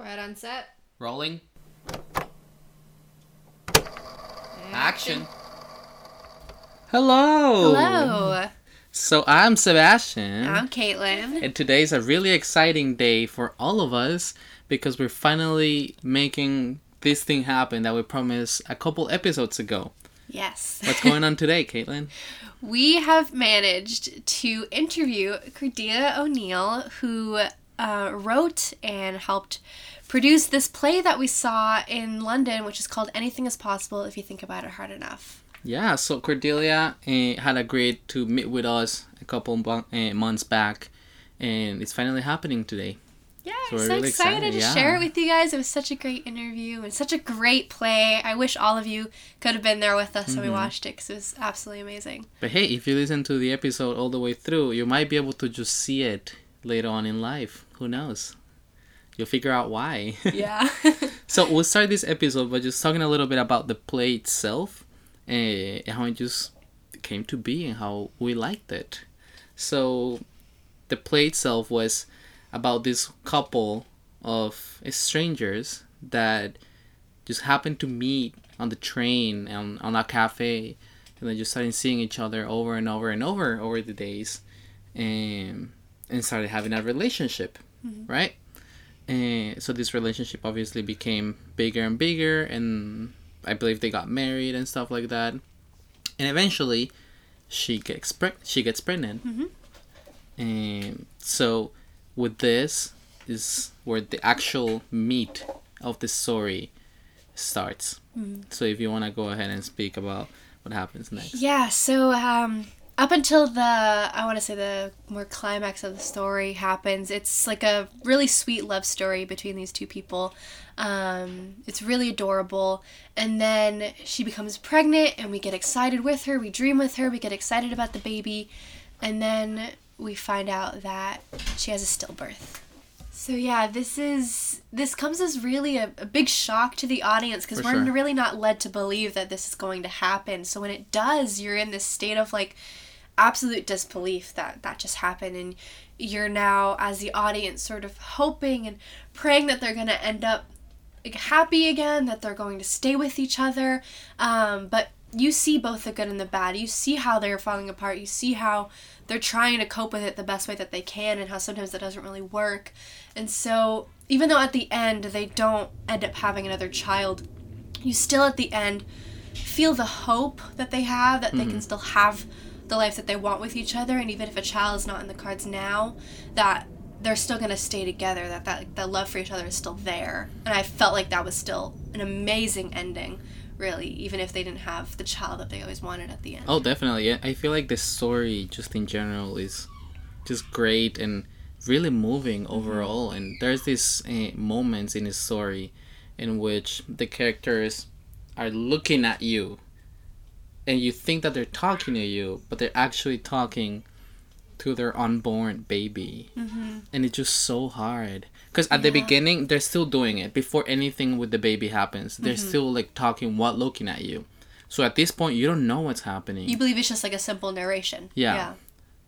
Quiet on set. Rolling. Action. Hello. Hello. So I'm Sebastian. I'm Caitlin. and today's a really exciting day for all of us because we're finally making this thing happen that we promised a couple episodes ago. Yes. What's going on today, Caitlin? We have managed to interview Cordelia O'Neill, who uh, wrote and helped produce this play that we saw in London, which is called Anything is Possible If You Think About It Hard Enough. Yeah, so Cordelia uh, had agreed to meet with us a couple uh, months back, and it's finally happening today. Yeah, So I'm so really excited, excited, to yeah. share it with you guys. It was such a great interview and such a great play. I wish all of you could have been there with us when we Mhm. watched it because it was absolutely amazing. But hey, if you listen to the episode all the way through, you might be able to just see it later on in life. Who knows? You'll figure out why. Yeah. so we'll start this episode by just talking a little bit about the play itself and how it just came to be and how we liked it. So the play itself was about this couple of strangers that just happened to meet on the train and on a cafe and then just started seeing each other over and over and over over the days and and started having a relationship right? And so this relationship obviously became bigger and bigger and i believe they got married and stuff like that. And eventually she gets preg- she gets pregnant. Mhm. and so with this is where the actual meat of the story starts. Mhm. so if you want to go ahead and speak about what happens next. Yeah, so um, up until the, I want to say the more climax of the story happens, it's like a really sweet love story between these two people. Um, it's really adorable. And then she becomes pregnant, and we get excited with her. We dream with her. We get excited about the baby. And then we find out that she has a stillbirth. So yeah, this is this comes as really a, a big shock to the audience because we're sure. really not led to believe that this is going to happen. So when it does, you're in this state of like absolute disbelief that that just happened. And you're now as the audience sort of hoping and praying that they're going to end up like, happy again that they're going to stay with each other. Um, but you see both the good and the bad. You see how they're falling apart. You see how they're trying to cope with it the best way that they can and how sometimes that doesn't really work. And so even though at the end they don't end up having another child you still at the end feel the hope that they have that they can still have the life that they want with each other and even if a child is not in the cards now that they're still going to stay together that, that that love for each other is still there and i felt like that was still an amazing ending really even if they didn't have the child that they always wanted at the end Oh, definitely. Yeah, I feel like the story, just in general, is just great and really moving overall. And there's these uh, moments in the story in which the characters are looking at you, and you think that they're talking to you, but they're actually talking to their unborn baby, mm-hmm. and it's just so hard. Because at the beginning, they're still doing it before anything with the baby happens. They're still like talking while looking at you. So at this point, you don't know what's happening. you believe it's just like a simple narration Yeah. yeah.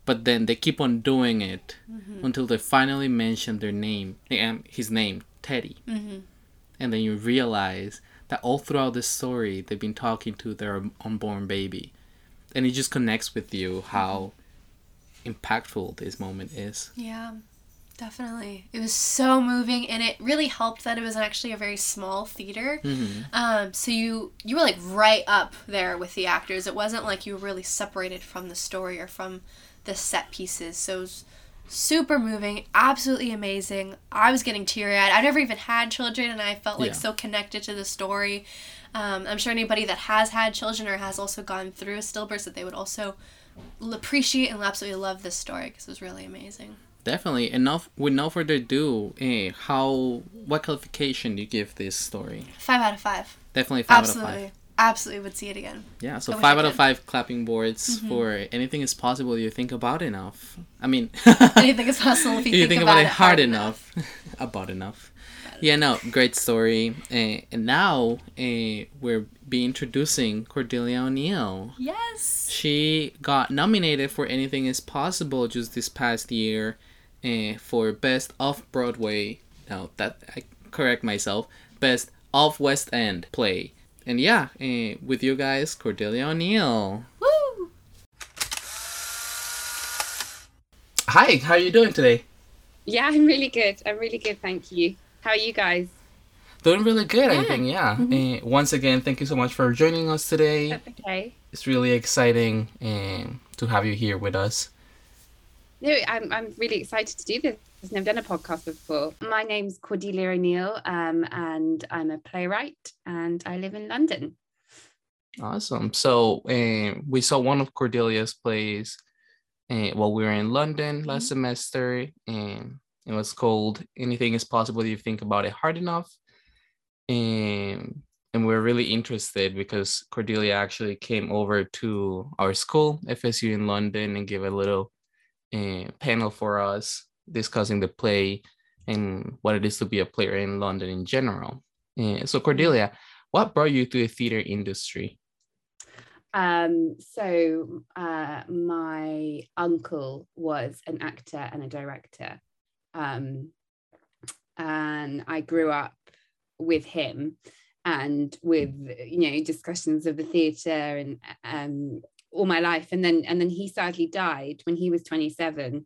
but then they keep on doing it Mm-hmm. until they finally mention their name his name teddy Mm-hmm. and then you realize that all throughout this story they've been talking to their unborn baby and it just connects with you how impactful this moment is Yeah, definitely. It was so moving, and it really helped that it was actually a very small theater. hmm Um, so you you were like right up there with the actors. It wasn't like you were really separated from the story or from the set pieces. So it was super moving, absolutely amazing. I was getting teary eyed. I've never even had children, and I felt like Yeah. so connected to the story. Um, I'm sure anybody that has had children or has also gone through a stillbirth that they would also appreciate and absolutely love this story because it was really amazing. definitely enough with no further ado eh, how what qualification do you give this story Five out of five. definitely five absolutely, out of five absolutely would see it again. Yeah, so five out of five clapping boards for anything is possible. You think about enough. I mean, Anything is possible if you, you think, think about it hard enough. about enough. Yeah, no, great story. Uh, and now uh, we're be introducing Cordelia O'Neill. Yes. She got nominated for Anything Is Possible just this past year uh, for Best Off Broadway. No, that I correct myself. Best Off West End play. And yeah, uh, with you guys, Cordelia O'Neill. Woo! Hi, how are you doing today? Yeah, I'm really good. I'm really good, thank you. How are you guys? Doing really good, I Yeah. think, yeah. Uh, once again, thank you so much for joining us today. That's okay. It's really exciting um, to have you here with us. No, I'm I'm really excited to do this. I've never done a podcast before. My name's Cordelia O'Neill, um, and I'm a playwright, and I live in London. Awesome. So uh, we saw one of Cordelia's plays uh, while we were in London last semester, and it was called "Anything Is Possible If You Think About It Hard Enough." And and we're really interested because Cordelia actually came over to our school, FSU in London, and gave a little uh, panel for us discussing the play and what it is to be a player in London in general. Uh, so Cordelia, what brought you to the theater industry? Um, so uh, my uncle was an actor and a director, um, and I grew up with him and with you know discussions of the theatre and um, all my life. And then and then he sadly died when he was 27,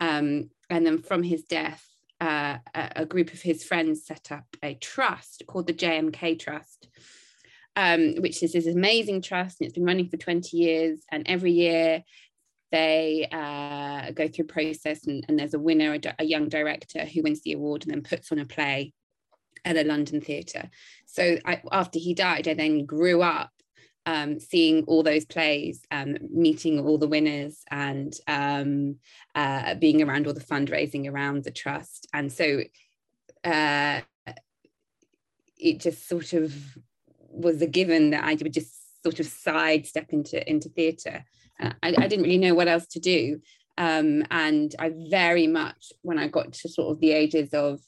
um, and then from his death. Uh, a, group of his friends set up a trust called the JMK Trust, um, which is this amazing trust, and it's been running for 20 years. And every year they uh, go through process, and, and there's a winner, a, a young director who wins the award and then puts on a play at a London theatre. So I, after he died, I then grew up um, seeing all those plays, um, meeting all the winners, and um, uh, being around all the fundraising around the trust. And so uh, it just sort of was a given that I would just sort of sidestep into into theatre. Uh, I, I didn't really know what else to do, um, and I very much when I got to sort of the ages of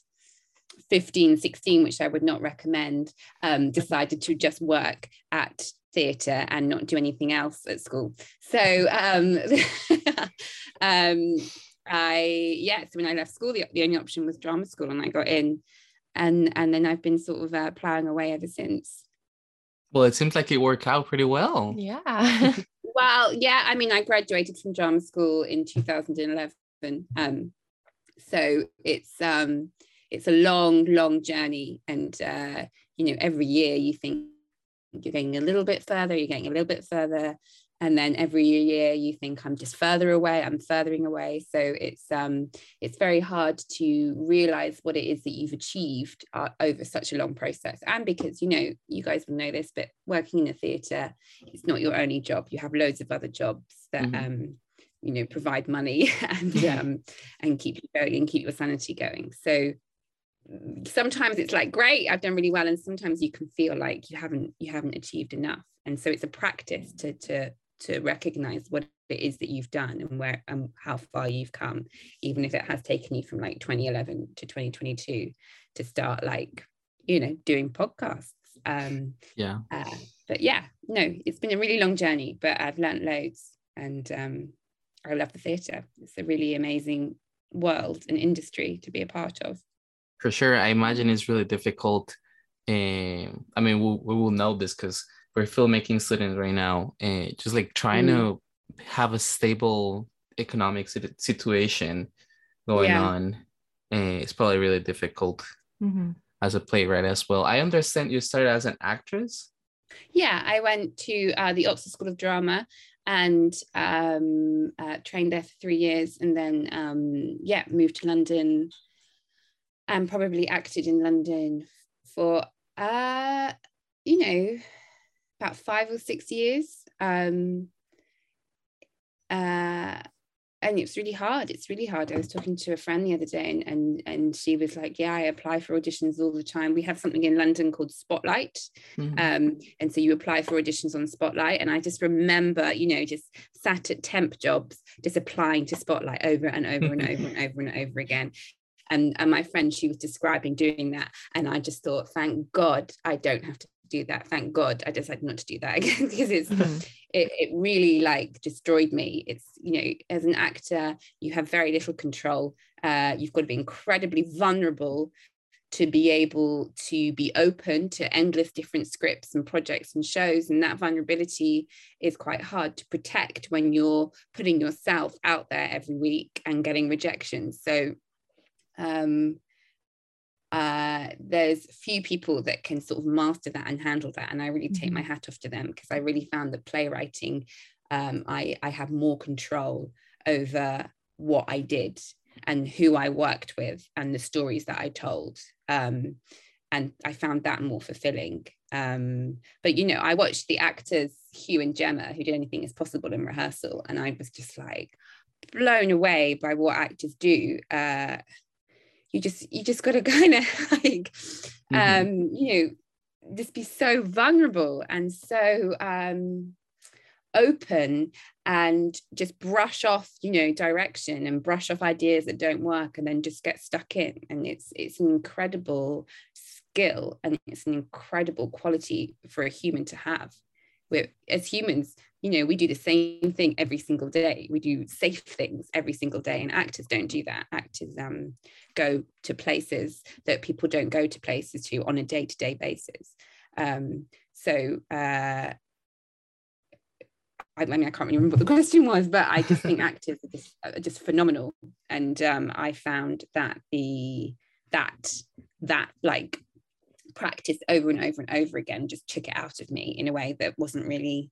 15, 16, which I would not recommend, um, decided to just work at theatre and not do anything else at school. So um, um, I yeah, so when I left school, the, the only option was drama school, and I got in, and and then I've been sort of uh, ploughing away ever since. Well, it seems like it worked out pretty well. Yeah. Well, yeah, I mean, I graduated from drama school in 2011. Um, so it's um, it's a long, long journey, and uh, you know, every year you think you're getting a little bit further, you're getting a little bit further, and then every year you think I'm just further away, I'm furthering away. So it's um, it's very hard to realize what it is that you've achieved uh, over such a long process, and because you know, you guys will know this, but working in a theatre it's not your only job you have loads of other jobs that Mhm. um you know provide money and um and keep you going and keep your sanity going so sometimes it's like great i've done really well and sometimes you can feel like you haven't you haven't achieved enough and so it's a practice to to to recognize what it is that you've done and where and how far you've come even if it has taken you from like 2011 to 2022 to start like you know doing podcasts um Yeah. uh, but yeah, no, it's been a really long journey, but I've learnt loads and um, I love the theatre. It's a really amazing world and industry to be a part of. For sure. I imagine it's really difficult. And I mean, we, we will know this because we're filmmaking students right now. And just like trying to have a stable economic situation going Yeah. on, eh, it's probably really difficult Mhm. as a playwright as well. I understand you started as an actress. Yeah, I went to uh, the Oxford School of Drama and um, uh, trained there for three years and then, um, yeah, moved to London and probably acted in London for, uh, you know, about five or six years. Um, uh, and it's really hard. It's really hard. I was talking to a friend the other day, and and and she was like, "Yeah, I apply for auditions all the time. We have something in London called Spotlight, Mhm. um, and so you apply for auditions on Spotlight." And I just remember, you know, just sat at temp jobs, just applying to Spotlight over and over and over and over and over again. And and my friend, she was describing doing that, and I just thought, thank God, I don't have to do that. Thank God, I decided not to do that again because it's Mhm. it, it really like destroyed me it's you know as an actor you have very little control uh, you've got to be incredibly vulnerable to be able to be open to endless different scripts and projects and shows. And that vulnerability is quite hard to protect when you're putting yourself out there every week and getting rejections. So um, uh, there's few people that can sort of master that and handle that. And I really take my mm-hmm. hat off to them because I really found that playwriting, um, I, I have more control over what I did and who I worked with and the stories that I told. Um, and I found that more fulfilling. Um, but you know, I watched the actors Hugh and Gemma who did anything as possible in rehearsal, and I was just like blown away by what actors do. Uh, you just you just got to kind of like, mm-hmm. um, you know, just be so vulnerable and so um, open and just brush off you know direction and brush off ideas that don't work and then just get stuck in and it's it's an incredible skill and it's an incredible quality for a human to have we're as humans you know we do the same thing every single day. We do safe things every single day and actors don't do that. Actors um go to places that people don't go to places to on a day-to-day basis. Um so uh I, mean, I can't really remember what the question was, but I just think actors are just, are just phenomenal. And um, I found that the that that like practice over and over and over again just took it out of me in a way that wasn't really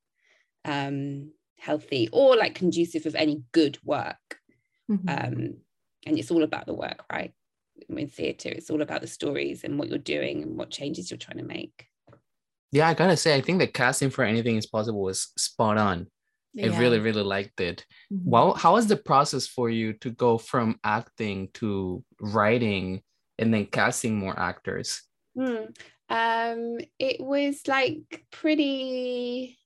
um, healthy or like conducive of any good work. Mm-hmm. Um, and it's all about the work, right? In theatre, it's all about the stories and what you're doing and what changes you're trying to make. Yeah, I gotta say, I think the casting for anything is possible was spot on. Yeah. I really, really liked it. Mm-hmm. Well, how was the process for you to go from acting to writing and then casting more actors? Mm. Um, it was like pretty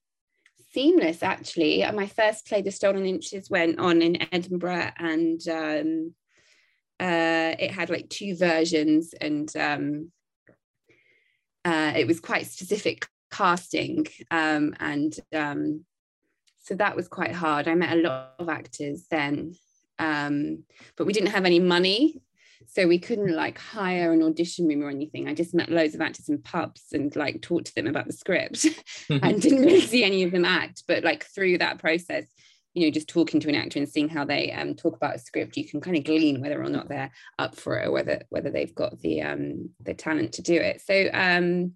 seamless actually. My first play, The Stolen Inches, went on in Edinburgh and um, uh, it had like two versions and um, uh, it was quite specific casting um, and um, so that was quite hard. I met a lot of actors then, um, but we didn't have any money. So we couldn't like hire an audition room or anything. I just met loads of actors in pubs and like talked to them about the script and didn't really see any of them act. But like through that process, you know, just talking to an actor and seeing how they um, talk about a script, you can kind of glean whether or not they're up for it or whether whether they've got the um, the talent to do it. So um,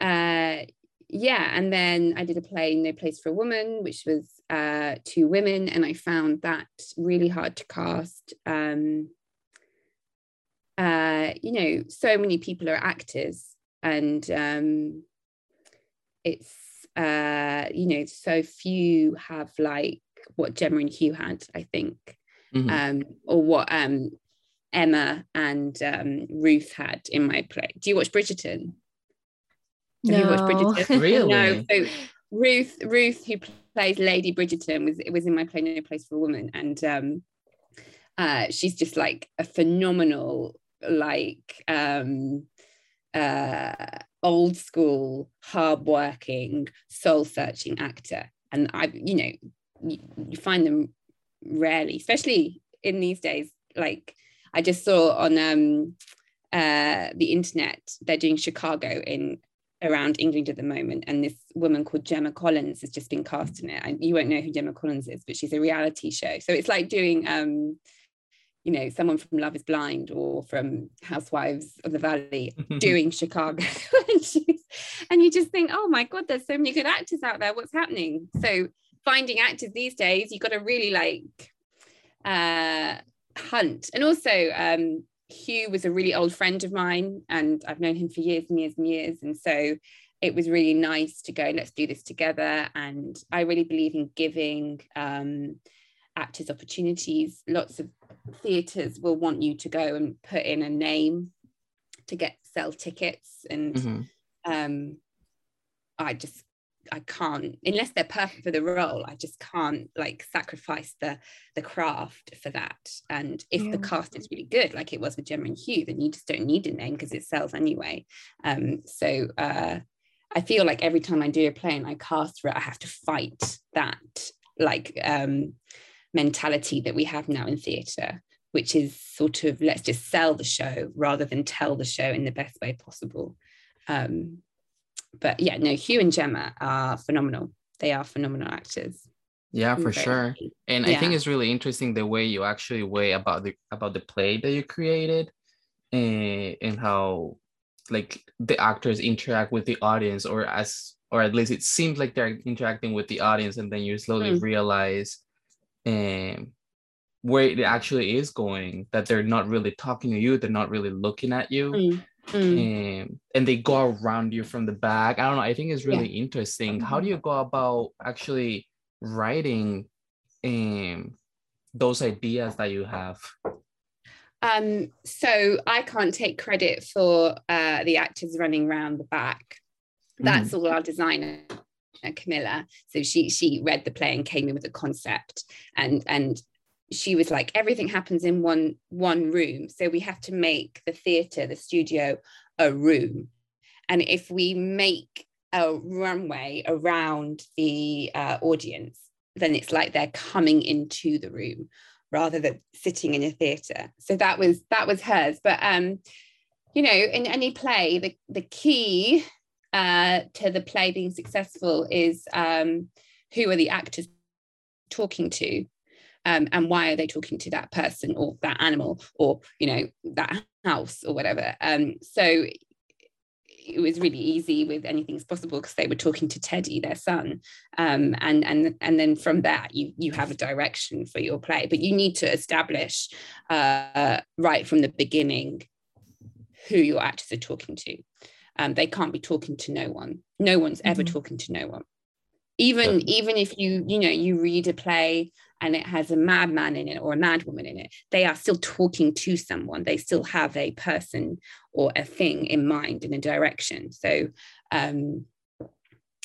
uh, yeah, and then I did a play, No Place for a Woman, which was uh, two women, and I found that really hard to cast. Um, uh, you know, so many people are actors, and um, it's uh, you know, so few have like what Gemma and Hugh had, I think, mm-hmm. um, or what um, Emma and um, Ruth had in my play. Do you watch Bridgerton? Have no. you watched Bridgerton? really? No. So Ruth, Ruth, who plays Lady Bridgerton, was was in my play No Place for a Woman, and um, uh, she's just like a phenomenal, like um, uh, old school, hardworking, soul searching actor. And I, you know, you, you find them rarely, especially in these days. Like I just saw on um, uh, the internet, they're doing Chicago in around England at the moment. And this woman called Gemma Collins has just been cast in it. And you won't know who Gemma Collins is, but she's a reality show. So it's like doing, um, you know, someone from Love is Blind or from Housewives of the Valley doing Chicago. and you just think, oh my God, there's so many good actors out there. What's happening? So finding actors these days, you've got to really like uh, hunt. And also, um, Hugh was a really old friend of mine, and I've known him for years and years and years. And so it was really nice to go, let's do this together. And I really believe in giving um, actors opportunities. Lots of theatres will want you to go and put in a name to get sell tickets. And mm-hmm. um, I just I can't unless they're perfect for the role. I just can't like sacrifice the the craft for that. And if yeah. the cast is really good, like it was with Gemma and Hugh, then you just don't need a name because it sells anyway. Um, so uh, I feel like every time I do a play and I cast for it, I have to fight that like um, mentality that we have now in theatre which is sort of let's just sell the show rather than tell the show in the best way possible. Um, but yeah, no, Hugh and Gemma are phenomenal. They are phenomenal actors. Yeah, for sure. And yeah. I think it's really interesting the way you actually weigh about the about the play that you created and, and how like the actors interact with the audience or as or at least it seems like they're interacting with the audience and then you slowly mm. realize um, where it actually is going that they're not really talking to you they're not really looking at you mm. Mm. Um, and they go around you from the back i don't know i think it's really yeah. interesting how do you go about actually writing um, those ideas that you have um, so I can't take credit for uh, the actors running around the back. That's mm. all our designer, Camilla. So she she read the play and came in with a concept, and and she was like, everything happens in one one room. So we have to make the theatre, the studio, a room. And if we make a runway around the uh, audience, then it's like they're coming into the room rather than sitting in a theatre. So that was that was hers. But um, you know, in any play, the the key uh, to the play being successful is um, who are the actors talking to, um, and why are they talking to that person or that animal or you know that house or whatever. Um, so it was really easy with anything's possible because they were talking to Teddy, their son, um, and and and then from that you you have a direction for your play, but you need to establish uh, right from the beginning who your actors are talking to. Um, they can't be talking to no one. No one's ever mm-hmm. talking to no one. Even even if you you know you read a play and it has a madman in it or a madwoman in it, they are still talking to someone. They still have a person or a thing in mind in a direction. So, um,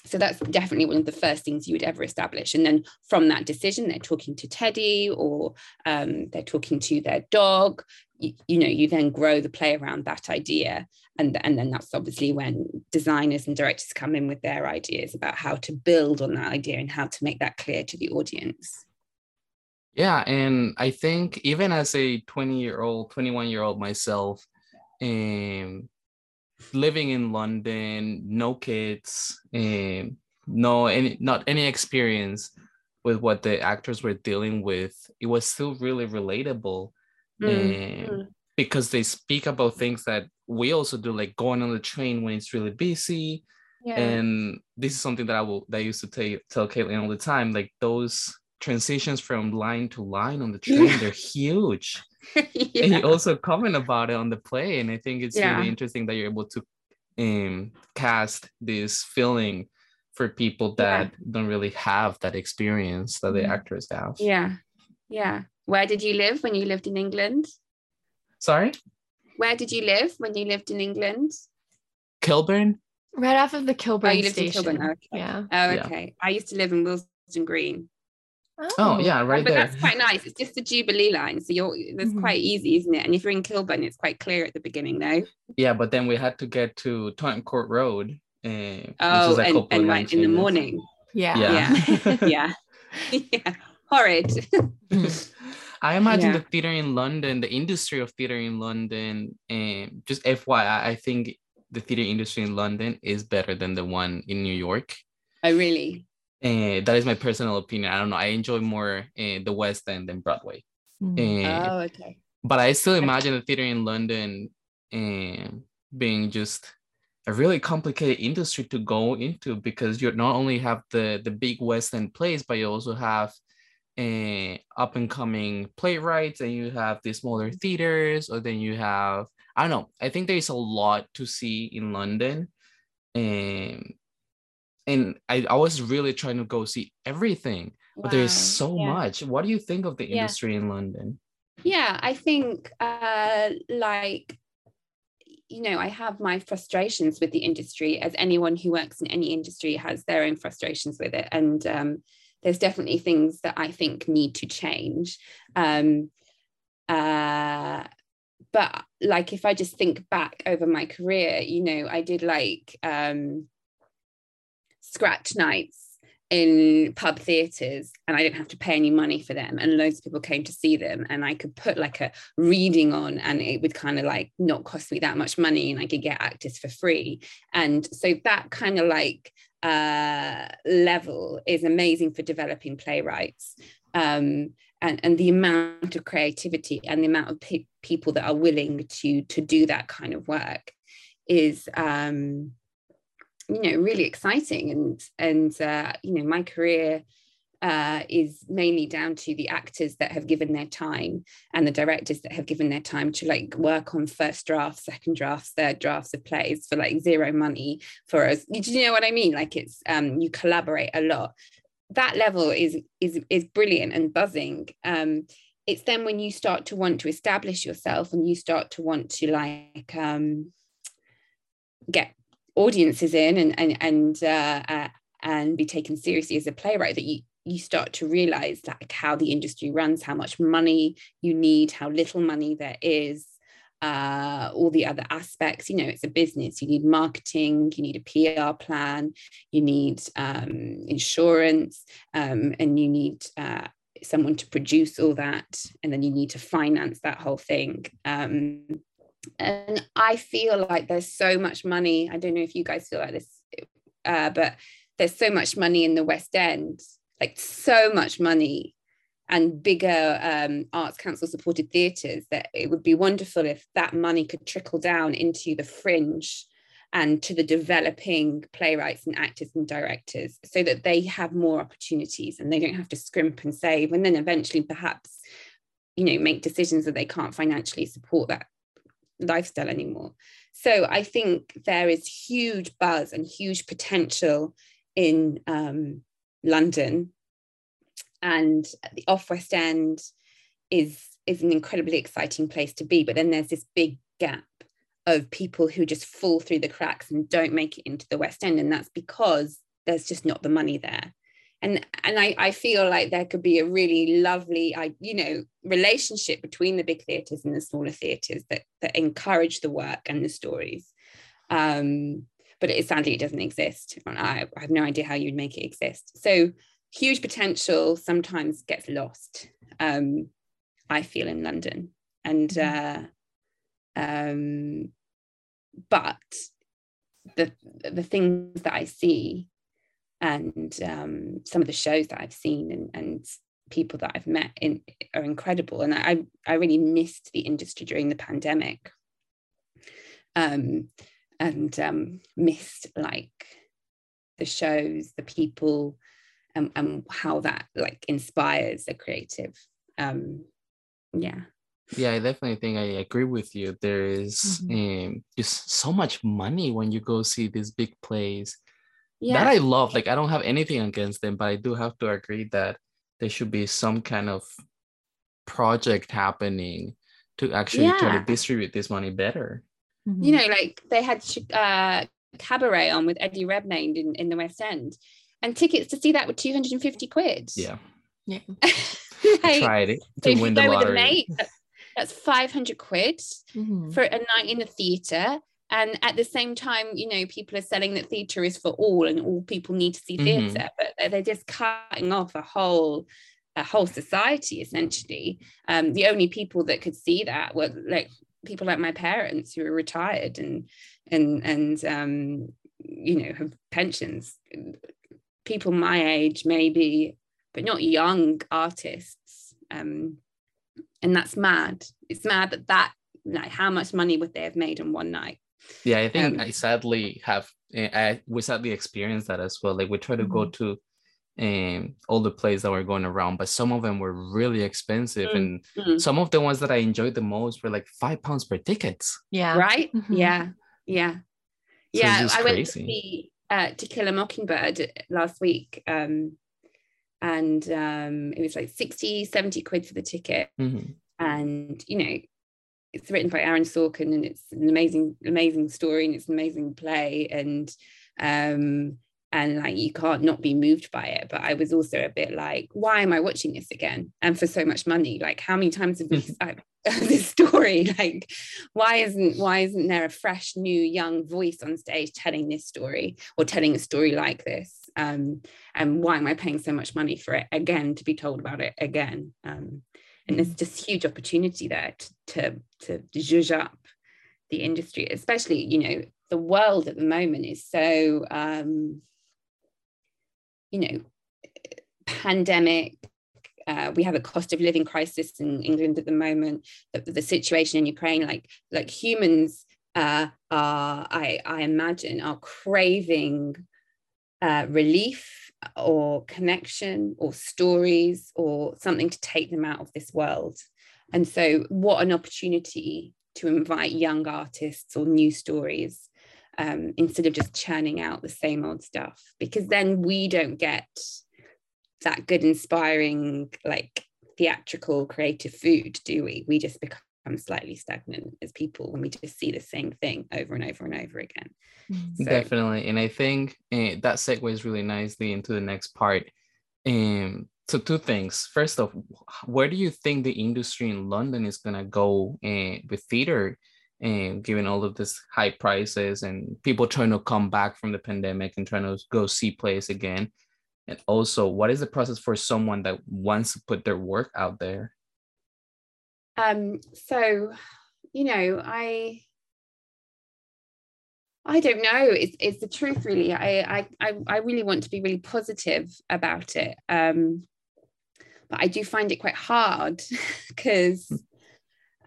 so that's definitely one of the first things you would ever establish. And then from that decision, they're talking to Teddy or um, they're talking to their dog. You, you, know, you then grow the play around that idea. And, and then that's obviously when designers and directors come in with their ideas about how to build on that idea and how to make that clear to the audience. Yeah, and I think even as a 20 year old, 21 year old myself, um, living in London, no kids, and no any not any experience with what the actors were dealing with, it was still really relatable. Mm. because they speak about things that we also do, like going on the train when it's really busy. Yeah. And this is something that I will that I used to tell tell Caitlin all the time. Like those transitions from line to line on the train yeah. they're huge. Yeah. and you also comment about it on the play and i think it's yeah. really interesting that you're able to um, cast this feeling for people that don't really have that experience that the mm-hmm. actors have. Yeah. Yeah. Where did you live when you lived in england? Sorry? Where did you live when you lived in england? Kilburn? Right off of the kilburn oh, you lived station. in kilburn. okay. yeah. Oh okay. I used to live in willesden green Oh, oh yeah, right but there. that's quite nice. It's just the Jubilee line, so you're that's mm-hmm. quite easy, isn't it? And if you're in Kilburn, it's quite clear at the beginning, though. Yeah, but then we had to get to Tottenham Court Road. Uh, oh, and, and right in the morning. Yeah, yeah, yeah, yeah. Horrid. I imagine yeah. the theater in London, the industry of theater in London, and just FYI, I think the theater industry in London is better than the one in New York. Oh, really? Uh, that is my personal opinion. I don't know. I enjoy more uh, the West End than Broadway. Mm. Uh, oh, okay. But I still imagine the theater in London and being just a really complicated industry to go into because you not only have the the big West End plays, but you also have uh, up and coming playwrights, and you have the smaller theaters, or then you have I don't know. I think there is a lot to see in London, and and I, I was really trying to go see everything wow. but there's so yeah. much what do you think of the industry in london yeah i think uh like you know i have my frustrations with the industry as anyone who works in any industry has their own frustrations with it and um, there's definitely things that i think need to change um, uh, but like if i just think back over my career you know i did like um, scratch nights in pub theatres and I didn't have to pay any money for them. And loads of people came to see them and I could put like a reading on and it would kind of like not cost me that much money and I could get actors for free. And so that kind of like uh, level is amazing for developing playwrights um, and, and the amount of creativity and the amount of pe- people that are willing to to do that kind of work is um, you know really exciting and and uh, you know my career uh, is mainly down to the actors that have given their time and the directors that have given their time to like work on first drafts, second drafts, third drafts of plays for like zero money for us. Do you know what I mean? Like it's um, you collaborate a lot. That level is is is brilliant and buzzing. Um, it's then when you start to want to establish yourself and you start to want to like um, get audiences in and and and uh, uh, and be taken seriously as a playwright that you you start to realize like how the industry runs how much money you need how little money there is uh, all the other aspects. You know it's a business. You need marketing you need a pr plan you need um, insurance um, and you need uh, someone to produce all that and then you need to finance that whole thing. Um, and I feel like there's so much money. I don't know if you guys feel like this, uh, but there's so much money in the West End, like so much money, and bigger um, arts council supported theatres that it would be wonderful if that money could trickle down into the fringe and to the developing playwrights and actors and directors so that they have more opportunities and they don't have to scrimp and save and then eventually perhaps you know make decisions that they can't financially support that lifestyle anymore. So I think there is huge buzz and huge potential in um, London, and the Off West End is is an incredibly exciting place to be. But then there's this big gap of people who just fall through the cracks and don't make it into the West End, and that's because there's just not the money there and and I, I feel like there could be a really lovely I you know relationship between the big theatres and the smaller theatres that that encourage the work and the stories. Um but it sadly it doesn't exist. I, I have no idea how you'd make it exist. So huge potential sometimes gets lost um I feel in London. And mm-hmm. uh um but the the things that I see and um, some of the shows that I've seen and, and people that I've met in are incredible. And I I really missed the industry during the pandemic, um, and um, missed like the shows, the people, and, and how that like inspires a creative. Um, yeah. Yeah, I definitely think I agree with you. There is, mm-hmm. um, just so much money when you go see these big plays yeah. that I love. Like I don't have anything against them, but I do have to agree that there should be some kind of project happening to actually yeah. try to distribute this money better. Mm-hmm. You know, like they had uh, Cabaret on with Eddie Redmayne in, in the West End, and tickets to see that were 250 quid. Yeah. Yeah. like, tried it to win the lottery. Mate, that's 500 quid mm-hmm. for a night in the theatre and at the same time you know people are selling that theatre is for all and all people need to see theatre mm-hmm. but they're just cutting off a whole a whole society essentially. Um, the only people that could see that were like people like my parents who are retired and and and um, you know have pensions. People my age maybe but not young artists. Um, and that's mad. It's mad that that like how much money would they have made in one night yeah i think um, i sadly have eh, i we sadly experienced that as well like we try to mm-hmm. go to um, all the plays that were going around but some of them were really expensive and mm-hmm. some of the ones that i enjoyed the most were like five pounds per ticket. yeah right mm-hmm. yeah yeah so yeah i went to see uh, to kill a mockingbird last week um, and um, it was like 60 70 quid for the ticket mm-hmm. and you know it's written by Aaron Sorkin and it's an amazing, amazing story and it's an amazing play. And um, and like you can't not be moved by it. But i was also a bit like why am i watching this again? And for so much money. Like how many times have we this story? Like why isn't why isn't there a fresh new young voice on stage telling this story or telling a story like this? Um and why am i paying so much money for it again to be told about it again? Um and there's just huge opportunity there to to, to zhuzh up the industry especially you know the world at the moment is so um you know pandemic uh, we have a cost of living crisis in England at the moment. The, the situation in Ukraine, like like humans, uh, are I I imagine are craving uh, relief or connection or stories or something to take them out of this world. And so, what an opportunity to invite young artists or new stories um, instead of just churning out the same old stuff, because then we don't get that good, inspiring, like theatrical, creative food, do we? We just become slightly stagnant as people when we just see the same thing over and over and over again. Mm. So, Definitely. And I think uh, that segues really nicely into the next part. Um, so two things. First off, where do you think the industry in London is gonna go uh, with theater, and uh, given all of this high prices and people trying to come back from the pandemic and trying to go see plays again? And also, what is the process for someone that wants to put their work out there? Um, so, you know, I I don't know. It's, it's the truth, really. I, I I really want to be really positive about it, um, but I do find it quite hard because,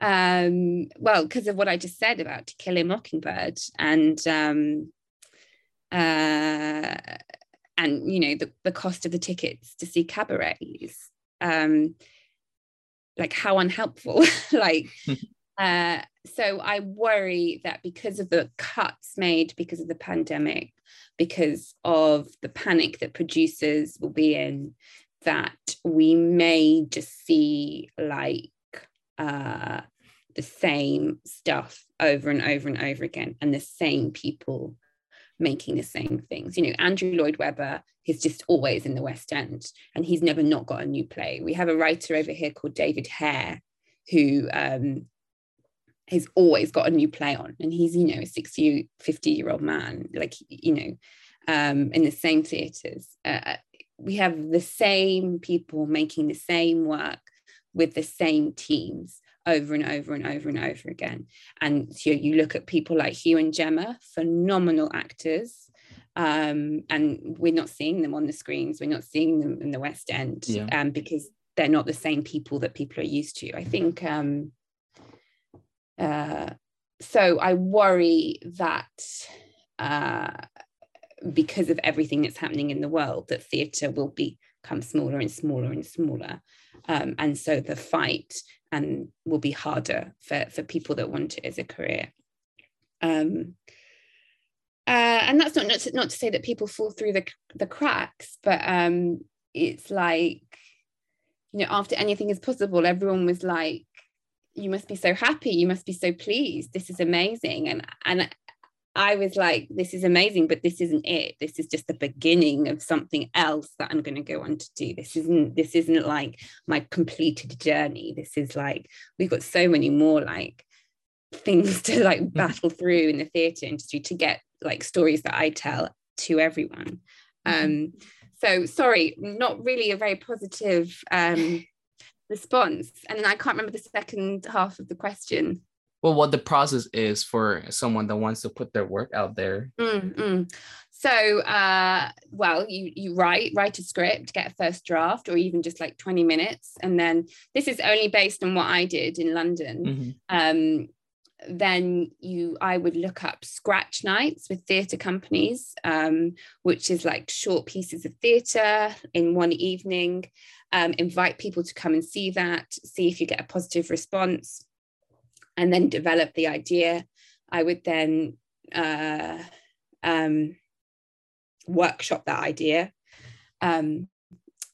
um, well, because of what I just said about To Kill a Mockingbird and um, uh, and you know the, the cost of the tickets to see cabarets um like how unhelpful. Like uh so i worry that because of the cuts made because of the pandemic because of the panic that producers will be in that we may just see like uh the same stuff over and over and over again and the same people making the same things. You know, Andrew Lloyd Webber is just always in the West End and he's never not got a new play. We have a writer over here called David Hare who um, has always got a new play on and he's, you know, a 60, 50 year old man, like, you know, um, in the same theatres. Uh, we have the same people making the same work with the same teams over and over and over and over again. And so you look at people like Hugh and Gemma, phenomenal actors. Um, and we're not seeing them on the screens, we're not seeing them in the West End yeah. um, because they're not the same people that people are used to. I think um, uh, so. I worry that uh, because of everything that's happening in the world, that theatre will become smaller and smaller and smaller. Um, and so the fight and will be harder for, for people that want it as a career. Um, uh, and that's not, not to, not to say that people fall through the, the cracks, but um, it's like, you know, after anything is possible, everyone was like, you must be so happy, you must be so pleased, this is amazing. And, and I was like, this is amazing, but this isn't it. This is just the beginning of something else that I'm going to go on to do. This isn't, this isn't like my completed journey. This is like, we've got so many more like things to like mm-hmm. battle through in the theatre industry to get like stories that I tell to everyone. Mm-hmm. Um, so sorry, not really a very positive um, response. And then I can't remember the second half of the question well what the process is for someone that wants to put their work out there mm-hmm. so uh, well you you write write a script get a first draft or even just like 20 minutes and then this is only based on what i did in london mm-hmm. um, then you i would look up scratch nights with theatre companies um, which is like short pieces of theatre in one evening um, invite people to come and see that see if you get a positive response and then develop the idea. I would then uh, um, workshop that idea um,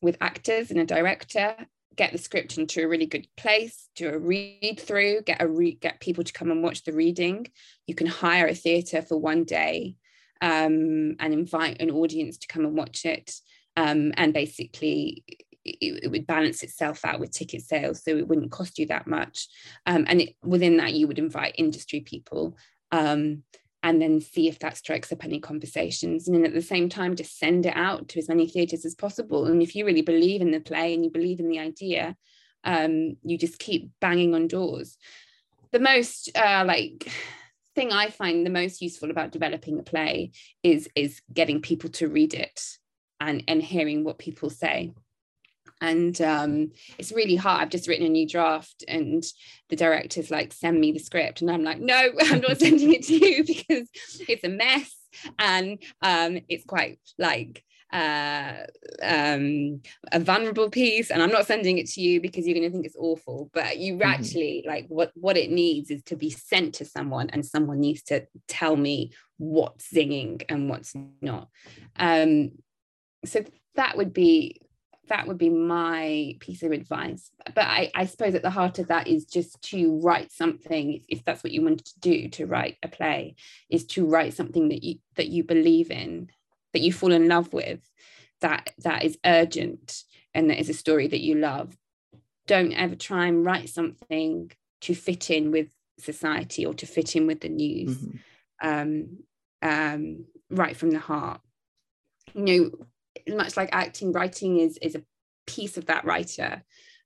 with actors and a director, get the script into a really good place, do a read through, get a re- get people to come and watch the reading. You can hire a theatre for one day. um, and invite an audience to come and watch it. Um, and basically, it, it, would balance itself out with ticket sales, so it wouldn't cost you that much. Um, and it, within that, you would invite industry people. Um, and then see if that strikes up any conversations. And then at the same time, just send it out to as many theatres as possible. And if you really believe in the play and you believe in the idea, um, you just keep banging on doors. The most uh, like thing I find the most useful about developing a play is is getting people to read it and and hearing what people say and um, it's really hard. I've just written a new draft and the director's like send me the script and i'm like no i'm not sending it to you because it's a mess. And um, it's quite like uh, um, a vulnerable piece and i'm not sending it to you because you're going to think it's awful. But you mm-hmm. actually like what what it needs is to be sent to someone and someone needs to tell me what's zinging and what's not. Um, so that would be that would be my piece of advice. But I, I suppose at the heart of that is just to write something if that's what you wanted to do to write a play is to write something that you that you believe in that you fall in love with that that is urgent and that is a story that you love. Don't ever try and write something to fit in with society or to fit in with the news. Mm-hmm. um, um, right from the heart. You know much like acting writing is is a piece of that writer.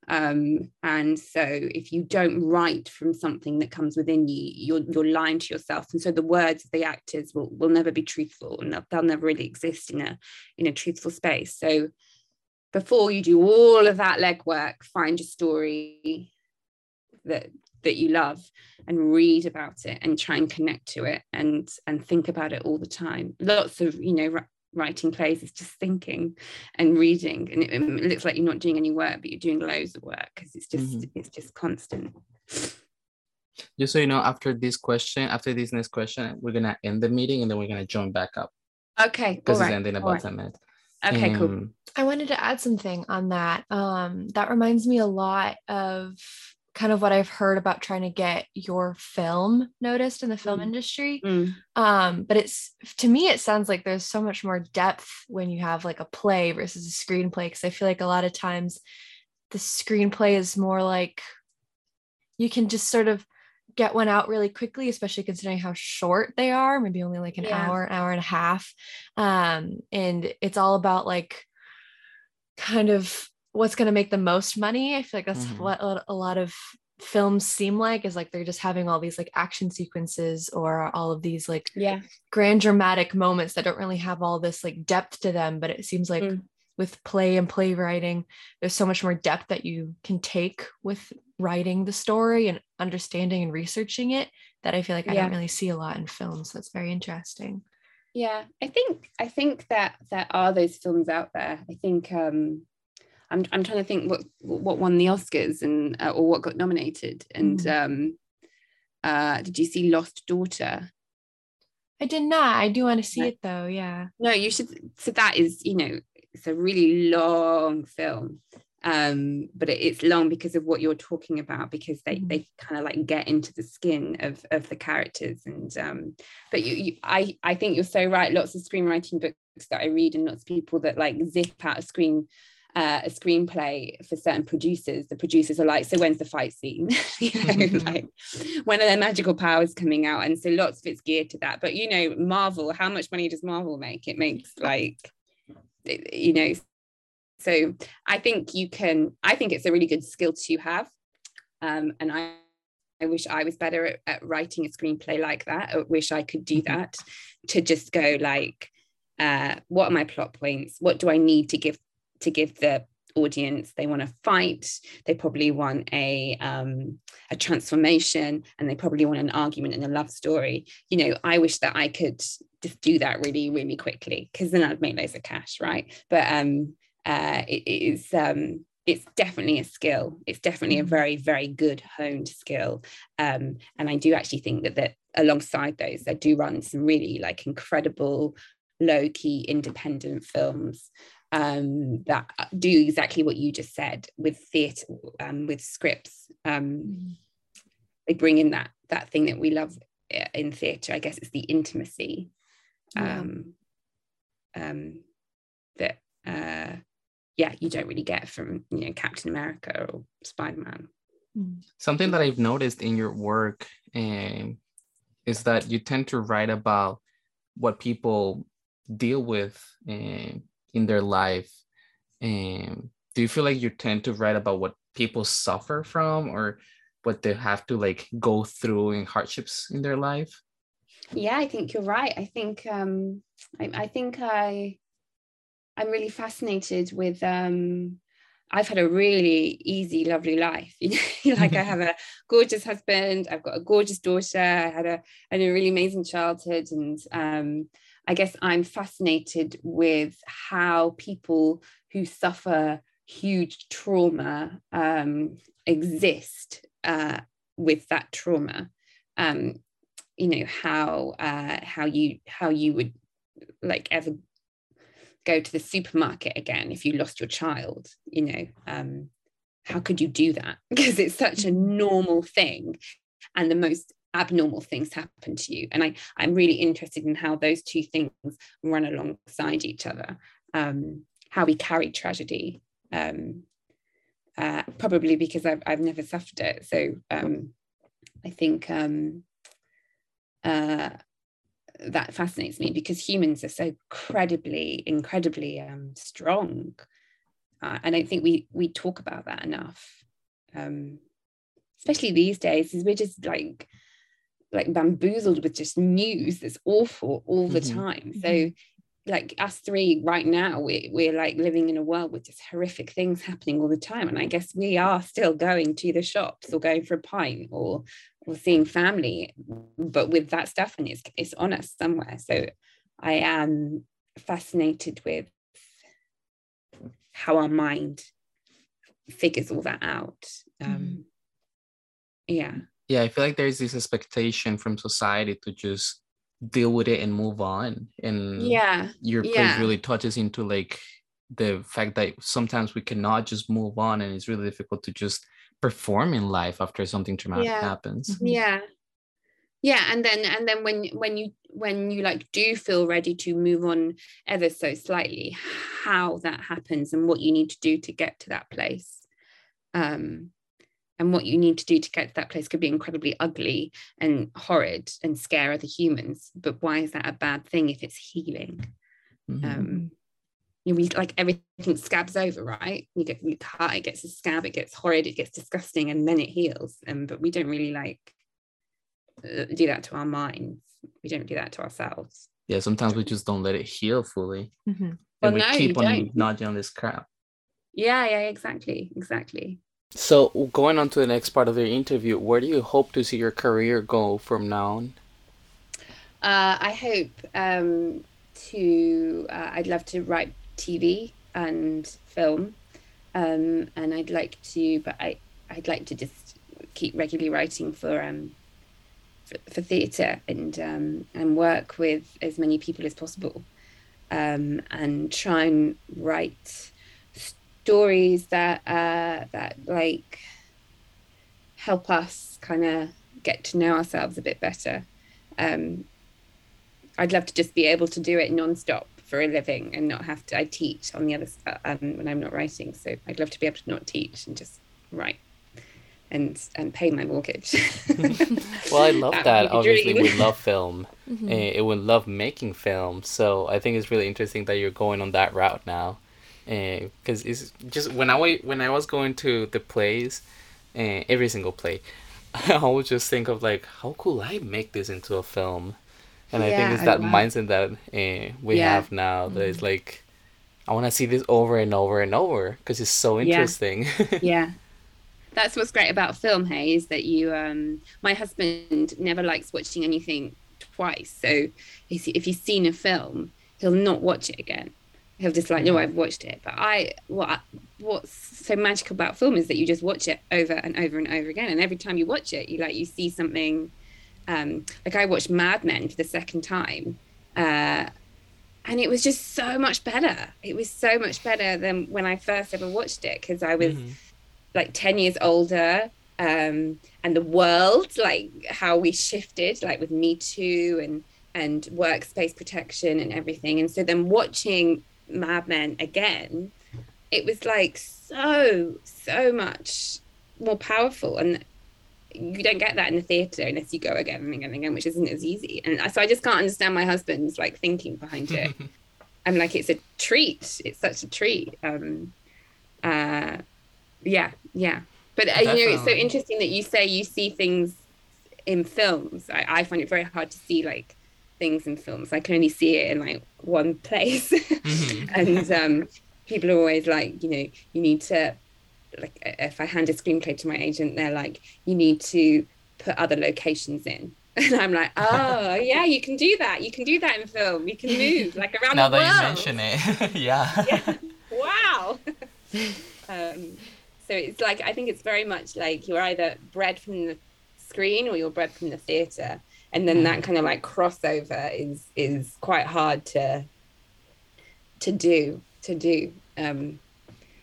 Um, and so if you don't write from something that comes within you you're, you're lying to yourself. And so the words of the actors will, will never be truthful and they'll, they'll never really exist in a in a truthful space. So before you do all of that legwork find a story that that you love and read about it and try and connect to it and and think about it all the time. Lots of you know writing plays is just thinking and reading. And it, it, looks like you're not doing any work but you're doing loads of work because it's just mm-hmm. it's just constant. Just so you know after this question after this next question we're gonna end the meeting and then we're gonna join back up. Okay because it's ending about right. 10 minutes. Okay um, cool i wanted to add something on that. Um that reminds me a lot of kind of what I've heard about trying to get your film noticed in the film mm. industry. Mm. Um, but it's to me, it sounds like there's so much more depth when you have like a play versus a screenplay. Cause I feel like a lot of times the screenplay is more like you can just sort of get one out really quickly, especially considering how short they are, maybe only like an yeah. hour, an hour and a half. Um, and it's all about like kind of what's going to make the most money. I feel like that's mm-hmm. what a lot of films seem like is like they're just having all these like action sequences or all of these like yeah grand dramatic moments that don't really have all this like depth to them but it seems like mm. with play and playwriting there's so much more depth that you can take with writing the story and understanding and researching it that i feel like i don't really see a lot in films that's very interesting yeah i think i think that there are those films out there i think um I'm, I'm trying to think what what won the Oscars and uh, or what got nominated. And mm. um, uh, did you see Lost Daughter? I did not. I do want to see no. it though. Yeah. No, you should. So that is, you know, it's a really long film, um, but it, it's long because of what you're talking about because they mm. they kind of like get into the skin of of the characters and um, but you, you I I think you're so right. Lots of screenwriting books that I read and lots of people that like zip out a screen uh, a screenplay for certain producers, the producers are like, so when's the fight scene? you know, like when are their magical powers coming out? And so lots of it's geared to that. But you know, Marvel, how much money does Marvel make? It makes like, you know, so I think you can, I think it's a really good skill to have. Um, and I I wish I was better at, at, writing a screenplay like that. I wish I could do mm-hmm. that to just go like, uh, what are my plot points? What do I need to give to give the audience they want to fight they probably want a um, a transformation and they probably want an argument and a love story. You know i wish that i could just do that really really quickly because then i'd make loads of cash right? But um uh it, it is um it's definitely a skill. It's definitely a mm. very very good honed skill. Um and i do actually think that that alongside those i do run some really like incredible low key independent films um, that do exactly what you just said with theatre, um, with scripts. Um, mm. They bring in that that thing that we love uh, in theatre. I guess it's the intimacy um, yeah. um, that uh, yeah you don't really get from you know Captain America or Spider Man. Hmm. Something that I've noticed in your work um, is that you tend to write about what people deal with uh, in their life. And do you feel like you tend to write about what people suffer from or what they have to like go through in hardships in their life? Yeah, I think you're right. I think um, I, I think I I'm really fascinated with um, I've had a really easy, lovely life. You know, like I have a gorgeous husband, I've got a gorgeous daughter, I had a, had a really amazing childhood. And um, I guess I'm fascinated with how people who suffer huge trauma um, exist uh, with that trauma. Um, you know how uh, how you how you would like ever go to the supermarket again if you lost your child you know um, how could you do that because it's such a normal thing and the most abnormal things happen to you. And i i'm really interested in how those two things run alongside each other um, how we carry tragedy um, uh, probably because I've, I've never suffered it. So um, i think um, uh, that fascinates me because humans are so incredibly, incredibly um, strong. Uh, I think we we talk about that enough, um, especially these days, because we're just like like bamboozled with just news that's awful all the mm-hmm. time. So mm-hmm like us three right now we, we're like living in a world with just horrific things happening all the time and i guess we are still going to the shops or going for a pint or or seeing family but with that stuff and it's it's on us somewhere so i am fascinated with how our mind figures all that out um mm-hmm. yeah yeah i feel like there's this expectation from society to just deal with it and move on and yeah your place yeah. really touches into like the fact that sometimes we cannot just move on and it's really difficult to just perform in life after something traumatic yeah. happens mm-hmm. yeah yeah and then and then when when you when you like do feel ready to move on ever so slightly how that happens and what you need to do to get to that place um and what you need to do to get to that place could be incredibly ugly and horrid and scare other humans. But why is that a bad thing if it's healing? Mm-hmm. um you know, we like everything scabs over right? You get you cut it gets a scab it gets horrid it gets disgusting and then it heals. And but we don't really like uh, do that to our minds. We don't do that to ourselves. Yeah sometimes we just don't let it heal fully. Mm-hmm. and well, we no, keep on don't. nudging on this crap. Yeah yeah exactly exactly so, going on to the next part of the interview, where do you hope to see your career go from now on? Uh, I hope um, to, uh, I'd love to write TV and film. Um, and I'd like to, but I, I'd like to just keep regularly writing for um, for, for theatre and um, and work with as many people as possible, um, and try and write stories that uh, that like help us kind of get to know ourselves a bit better. Um, I'd love to just be able to do it nonstop for a living and not have to. I teach on the other um, when I'm not writing, so I'd love to be able to not teach and just write and and pay my mortgage. well, I love that. that. Obviously, we love film. Mm-hmm. And we love making film. So I think it's really interesting that you're going on that route now because uh, it's just when I when I was going to the plays, uh, every single play, I would just think of like how could I make this into a film, and yeah, I think it's that mindset that uh, we yeah. have now that mm-hmm. is like, I want to see this over and over and over because it's so interesting. Yeah. yeah. That's what's great about film, hey, is that you, um, my husband never likes watching anything twice. So if he's seen a film, he'll not watch it again he'll just like, no, I've watched it. But I, what what's so magical about film is that you just watch it over and over and over again, and every time you watch it, you like you see something. Um, like I watched Mad Men for the second time, uh, and it was just so much better. It was so much better than when I first ever watched it because I was mm-hmm. like ten years older. Um, and the world, like how we shifted, like with Me Too and and workspace protection and everything. And so then watching Mad Men again, it was like so, so much more powerful. And you don't get that in the theatre unless you go again and again and again, which isn't as easy. And so I just can't understand my husband's like thinking behind it. I'm like, it's a treat. It's such a treat. Um, uh, yeah, yeah. But uh, you know, it's so interesting that you say you see things in films. I, I find it very hard to see like things in films. I can only see it in like one place. Mm-hmm. and um, people are always like, you know, you need to like if I hand a screenplay to my agent, they're like, you need to put other locations in. And I'm like, oh yeah, you can do that. You can do that in film. You can move like around now the world. Now that you mention it, yeah. yeah. Wow. um, so it's like I think it's very much like you're either bred from the screen or you're bred from the theatre, and then that mm. kind of like crossover is is quite hard to to do to do because um,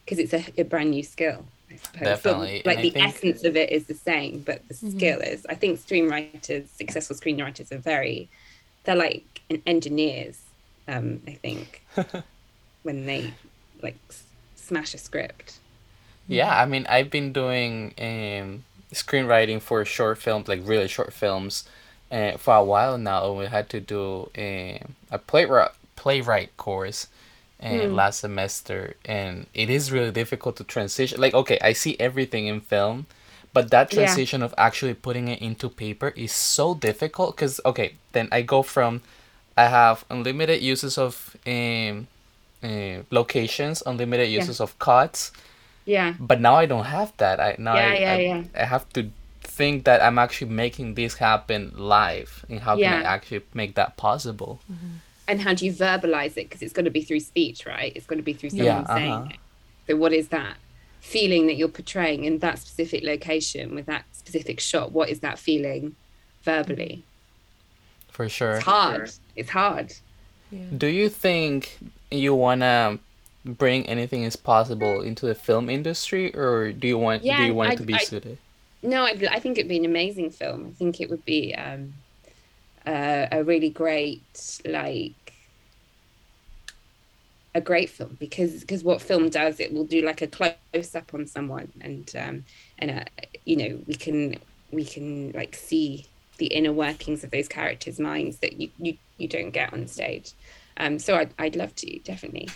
it's a, a brand new skill. I suppose. Definitely. But, like the think... essence of it is the same, but the mm-hmm. skill is. I think screenwriters, successful screenwriters, are very. They're like engineers. Um, I think when they like smash a script. Yeah, I mean, I've been doing um, screenwriting for short films, like really short films, uh, for a while now. And we had to do uh, a playwright playwright course uh, mm. last semester, and it is really difficult to transition. Like, okay, I see everything in film, but that transition yeah. of actually putting it into paper is so difficult. Because okay, then I go from I have unlimited uses of um, uh, locations, unlimited uses yeah. of cuts. Yeah. But now I don't have that. I now yeah, I, I. I have to think that I'm actually making this happen live, and how yeah. can I actually make that possible? Mm-hmm. And how do you verbalize it? Because it's going to be through speech, right? It's going to be through someone yeah, saying uh-huh. it. So what is that feeling that you're portraying in that specific location with that specific shot? What is that feeling verbally? For sure. It's hard. Sure. It's hard. Yeah. Do you think you wanna bring anything as possible into the film industry, or do you want yeah, do you want I, it to be I, suited? No, I, I, think it'd be an amazing film. I think it would be um, uh, a really great like a great film because because what film does it will do like a close up on someone and um and uh, you know we can we can like see the inner workings of those characters minds that you you, you don't get on stage um, so I'd, I'd love to, definitely.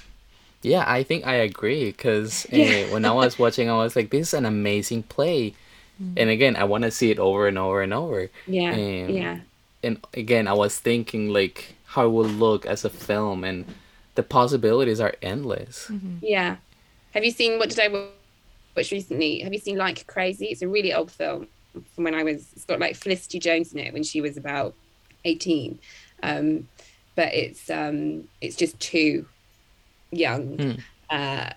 Yeah, I think I agree because yeah. when I was watching, I was like, this is an amazing play. Mm-hmm. And again, I want to see it over and over and over. Yeah. And, yeah. And again, I was thinking like how it would look as a film, and the possibilities are endless. Mm-hmm. Yeah. Have you seen what did I watch recently? Have you seen Like Crazy? It's a really old film from when I was. It's got like Felicity Jones in it when she was about eighteen. Um, but it's um, it's just two young mm. uh,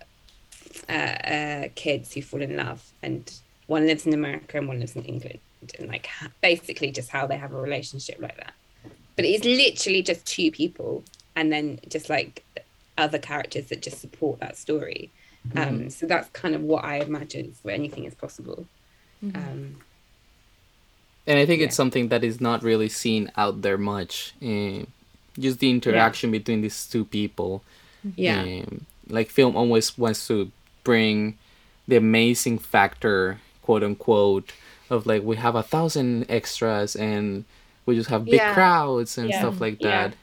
uh, uh, kids who fall in love, and one lives in America and one lives in England, and like basically just how they have a relationship like that. But it's literally just two people, and then just like other characters that just support that story. Mm. Um, so that's kind of what I imagine where anything is possible. Mm-hmm. Um, and I think yeah. it's something that is not really seen out there much. Uh, just the interaction yeah. between these two people. Yeah. Um, like film always wants to bring the amazing factor, quote unquote, of like we have a thousand extras and we just have big yeah. crowds and yeah. stuff like that.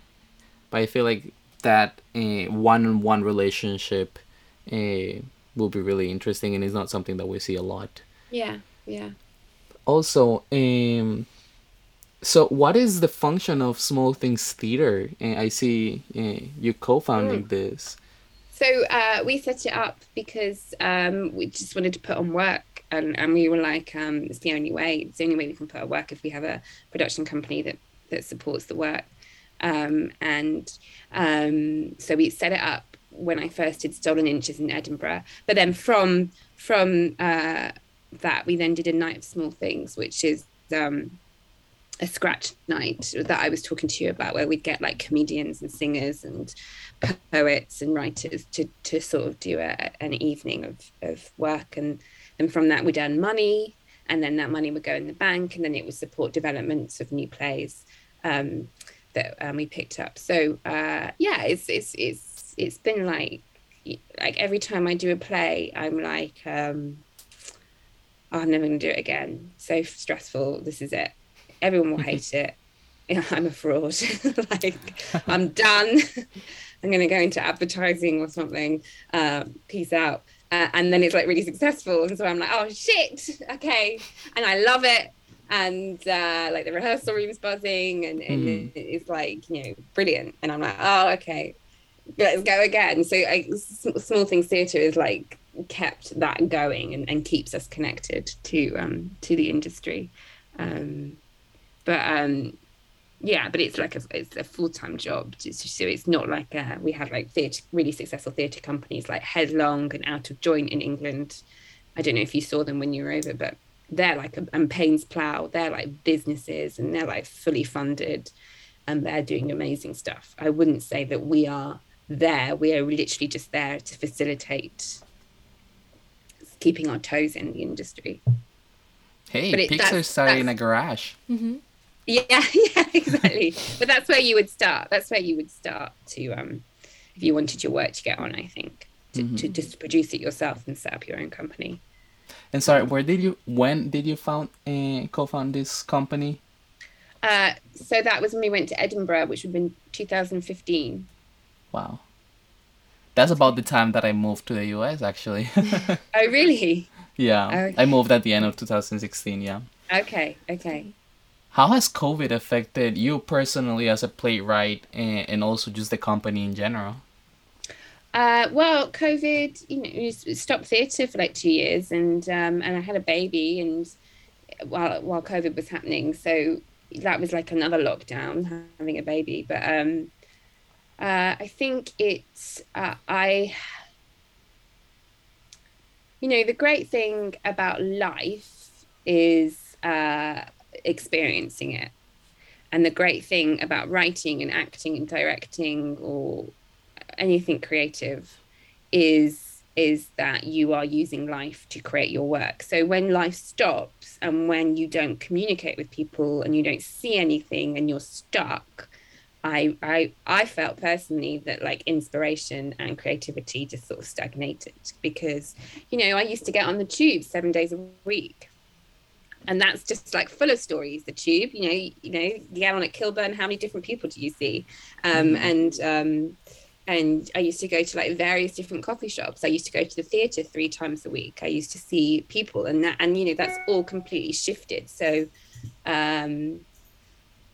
But I feel like that one on one relationship uh, will be really interesting and it's not something that we see a lot. Yeah, yeah. Also, um, so, what is the function of Small Things Theater? Uh, I see uh, you co-founding mm. this. So uh, we set it up because um, we just wanted to put on work, and, and we were like, um, it's the only way. It's the only way we can put on work if we have a production company that that supports the work. Um, and um, so we set it up when I first did Stolen Inches in Edinburgh. But then from from uh, that, we then did a night of small things, which is um, a scratch night that I was talking to you about, where we'd get like comedians and singers and poets and writers to to sort of do a, an evening of, of work, and and from that we'd earn money, and then that money would go in the bank, and then it would support developments of new plays. Um, that um, we picked up. So uh, yeah, it's it's it's it's been like like every time I do a play, I'm like, um, oh, I'm never gonna do it again. So stressful. This is it. Everyone will hate it. I'm a fraud. like I'm done. I'm gonna go into advertising or something. Uh, peace out. Uh, and then it's like really successful, and so I'm like, oh shit, okay, and I love it. And uh, like the rehearsal room's buzzing and, and mm. it's like you know brilliant. And i'm like oh okay. Let's go again. So I, small things theatre is like kept that going and, and keeps us connected to um to the industry. Um but um yeah but it's like a it's a full-time job so it's not like a, we have like theatre really successful theatre companies like headlong and out of joint in england i don't know if you saw them when you were over but they're like and Paines Plough, they're like businesses and they're like fully funded and they're doing amazing stuff. I wouldn't say that we are there. We are literally just there to facilitate keeping our toes in the industry. Hey, but it, Pixar started in a garage. Mm-hmm. Yeah, yeah, exactly. but that's where you would start. That's where you would start to, um, if you wanted your work to get on. I think to, mm-hmm. to just produce it yourself and set up your own company. And sorry, where did you? When did you found uh, co-found this company? Uh, so that was when we went to Edinburgh, which would have been 2015. Wow, that's about the time that I moved to the US, actually. oh, really? Yeah, okay. I moved at the end of 2016. Yeah. Okay. Okay. How has COVID affected you personally as a playwright and, and also just the company in general? Uh, well, COVID, you know, stopped theatre for like two years, and um, and I had a baby, and while while COVID was happening, so that was like another lockdown, having a baby. But um, uh, I think it's uh, I, you know, the great thing about life is uh, experiencing it, and the great thing about writing and acting and directing or anything creative is is that you are using life to create your work. So when life stops and when you don't communicate with people and you don't see anything and you're stuck, I I I felt personally that like inspiration and creativity just sort of stagnated because you know I used to get on the tube seven days a week. And that's just like full of stories. The tube, you know, you know, get on at Kilburn. How many different people do you see? Um, mm-hmm. And um, and I used to go to like various different coffee shops. I used to go to the theater three times a week. I used to see people, and that, and you know, that's all completely shifted. So, um,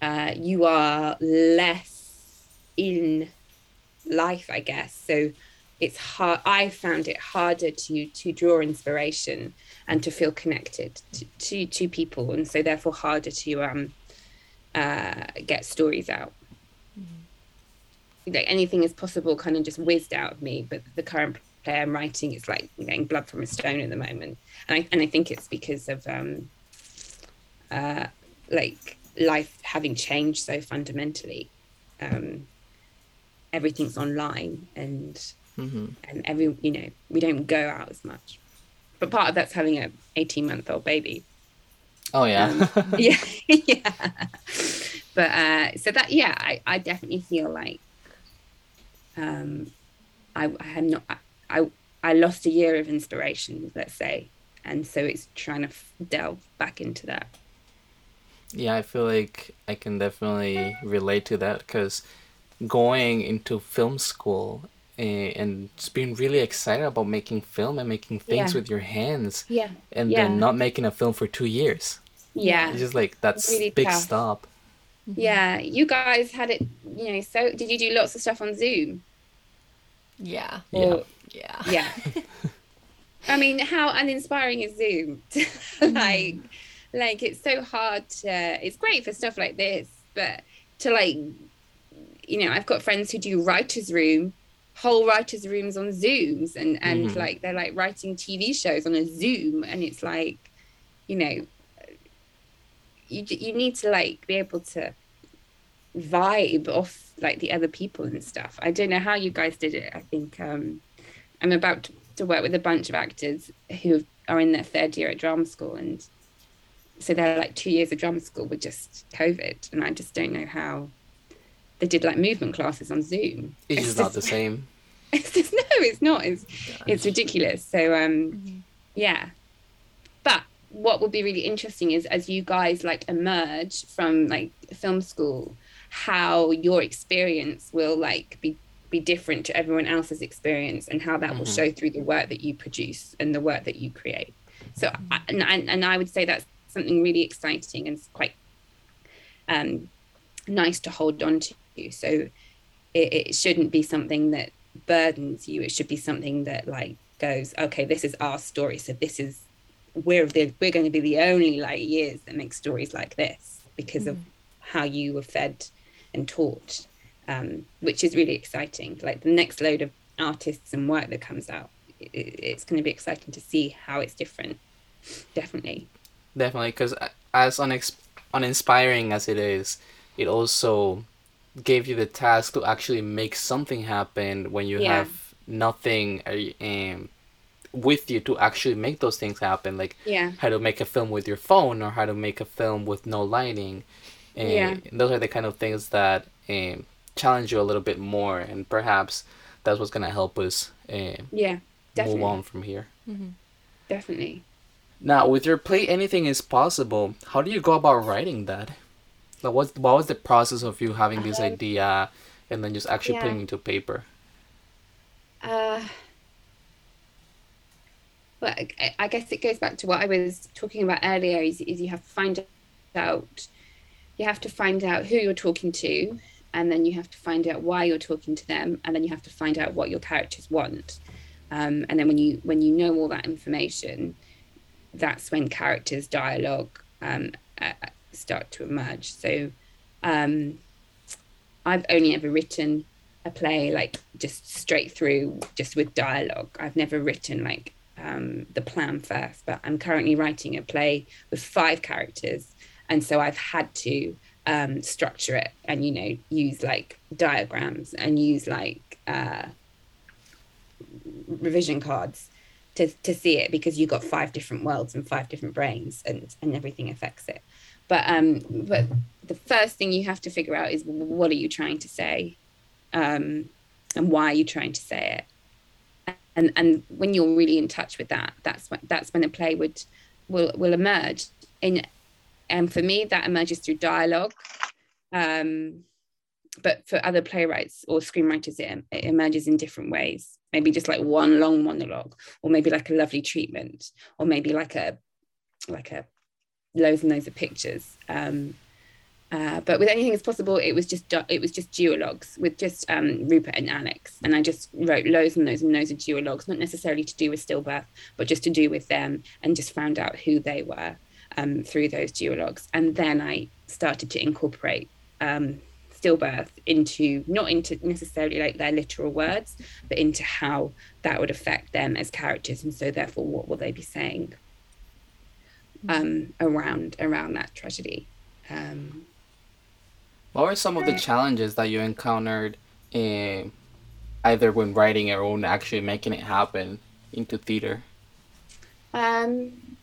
uh, you are less in life, I guess. So, it's hard. I found it harder to to draw inspiration and to feel connected to to, to people, and so therefore harder to um, uh, get stories out. Like anything is possible kind of just whizzed out of me but the current play i'm writing is like getting blood from a stone at the moment. And i and i think it's because of um uh like life having changed so fundamentally. Um everything's online and mm-hmm. and every you know we don't go out as much but part of that's having a 18 month old baby. Oh yeah? Um, yeah yeah. But uh so that yeah I, I definitely feel like um, I, I had not I I lost a year of inspiration, let's say, and so it's trying to delve back into that. Yeah, I feel like I can definitely relate to that because going into film school Eh, and, and just being really excited about making film and making things yeah. with your hands. Yeah. And yeah. then not making a film for two years. Yeah. It's just like that's really big tough. stop. Yeah. You guys had it, you know, so did you do lots of stuff on Zoom? Yeah. Yeah. yeah. Yeah. I mean, how uninspiring is Zoom? like, mm. like it's so hard to. It's great for stuff like this, but to like, you know, I've got friends who do writers' room, whole writers' rooms on Zooms, and and mm-hmm. like they're like writing TV shows on a Zoom, and it's like, you know, you you need to like be able to vibe off like the other people and stuff. I don't know how you guys did it. I think um, I'm about to, to work with a bunch of actors who are in their third year at drama school, and so they're like two years of drama school with just COVID, and I just don't know how they did like movement classes on Zoom. It's just not the same. It's just no, it's not. It's it's ridiculous. So um, yeah. But what will be really interesting is as you guys like emerge from like film school, how your experience will like be be different to everyone else's experience and how that will Mhm. show through the work that you produce and the work that you create. So I, and, and and I would say that's something really exciting and quite um, nice to hold on to. So it, it shouldn't be something that burdens you. It should be something that like goes, okay, this is our story. So this is we're the, we're going to be the only like years that make stories like this because of how you were fed and taught, um, which is really exciting. Like the next load of artists and work that comes out, i it's going to be exciting to see how it's different. Definitely. Definitely, because as unex- uninspiring as it is, it also gave you the task to actually make something happen when you Yeah. have nothing uh, um, with you to actually make those things happen. Like Yeah. how to make a film with your phone or how to make a film with no lighting. And Yeah. Those are the kind of things that um, challenge you a little bit more, and perhaps that's what's gonna help us uh, Yeah. move Definitely. on from here. Definitely. Now, with your play, anything is possible. How do you go about writing that? Like, what what was the process of you having this Um, idea and then just actually yeah. putting it into paper? Uh, well, I, I guess it goes back to what I was talking about earlier. Is, is you have to find out, you have to find out who you're talking to, and then you have to find out why you're talking to them, and then you have to find out what your characters want. Um, and then when you when you know all that information, that's when characters dialogue um, uh, start to emerge. So, um, I've only ever written a play like just straight through, just with dialogue. I've never written like um, the plan first, but I'm currently writing a play with five characters, and so I've had to um, structure it and you know use like diagrams and use like uh, revision cards to, to see it because you've got five different worlds and five different brains and and everything affects it but um but the first thing you have to figure out is what are you trying to say? Um and why are you trying to say it? And and when you're really in touch with that that's when that's when a play would will will emerge. In and for me that emerges through dialogue. Um but for other playwrights or screenwriters it, it emerges in different ways. Maybe just like one long monologue or maybe like a lovely treatment or maybe like a like a loads and loads of pictures. Um uh, but with anything as possible it was just it was just duologues with just um, Rupert and Alex. And I just wrote loads and loads and loads of duologues not necessarily to do with stillbirth but just to do with them and just found out who they were um, through those duologues. And then I started to incorporate um, stillbirth into not into necessarily like their literal words but into how that would affect them as characters. And so therefore what will they be saying um, around around that tragedy. Um, What were some of the challenges that you encountered in either when writing it or when actually making it happen into theater? Um,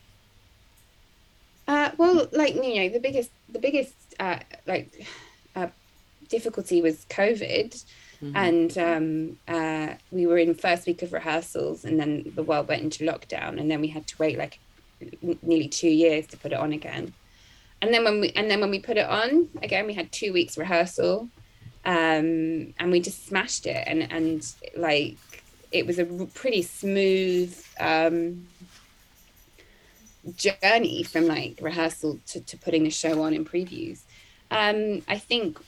uh, well, like you know, the biggest the biggest uh, like uh, difficulty was COVID, and um, uh, we were in first week of rehearsals, and then the world went into lockdown, and then we had to wait like nearly two years to put it on again. And then when we and then when we put it on again, we had two weeks rehearsal, um, and we just smashed it, and and like it was a pretty smooth. Um, journey from like rehearsal to, to putting the show on in previews. Um, I think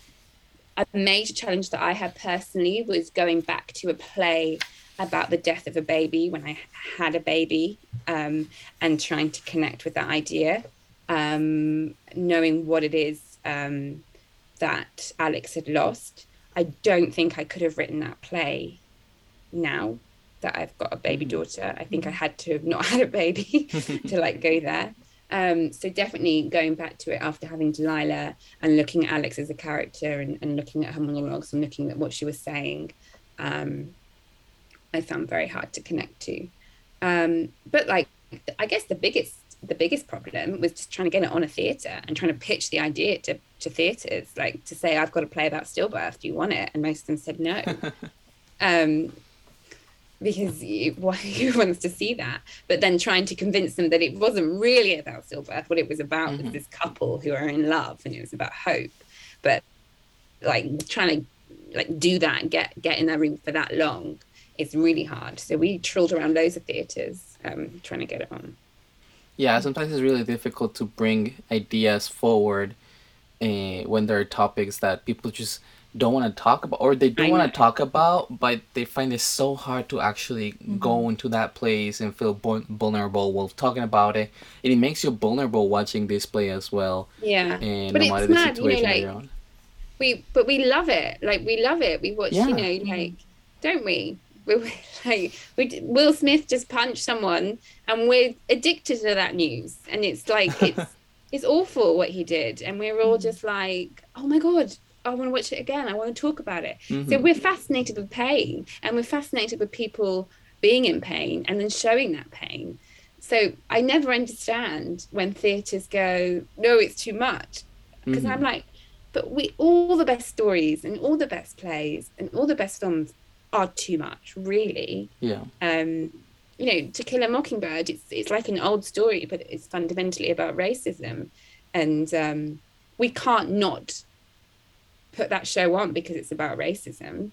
a major challenge that I had personally was going back to a play about the death of a baby when I had a baby um, and trying to connect with that idea, um, knowing what it is um, that Alex had lost. I don't think I could have written that play now that I've got a baby daughter. I think I had to have not had a baby to like go there. Um, so definitely going back to it after having Delilah and looking at Alex as a character and, and looking at her monologues and looking at what she was saying, um, I found very hard to connect to. Um, but like, I guess the biggest the biggest problem was just trying to get it on a theatre and trying to pitch the idea to, to theatres, like to say, I've got a play about stillbirth. Do you want it? And most of them said no. um, because you, why, who wants to see that? But then trying to convince them that it wasn't really about stillbirth. What it was about Mhm. was this couple who are in love and it was about hope. But like trying to like do that and get get in that room for that long is really hard. So we trilled around loads of theatres um, trying to get it on. Yeah, sometimes it's really difficult to bring ideas forward uh, when there are topics that people just don't want to talk about or they do I want to talk about, but they find it so hard to actually go into that place and feel vul- vulnerable while talking about it. And it makes you vulnerable watching this play as well. Yeah. And But no it's matter the mad, you know, like- you're on. we but we love it like we love it we watch Yeah. you know like don't we we like we will smith just punched someone and we're addicted to that news. And it's like it's it's awful what he did. And we're all just like oh my god i want to watch it again. I want to talk about it. So Mhm. we're fascinated with pain and we're fascinated with people being in pain and then showing that pain. So i never understand when theatres go no it's too much. Because Mhm. i'm like but we all the best stories and all the best plays and all the best films are too much really. Yeah. um you know to kill a mockingbird it's it's like an old story but it's fundamentally about racism. And um we can't not put that show on because it's about racism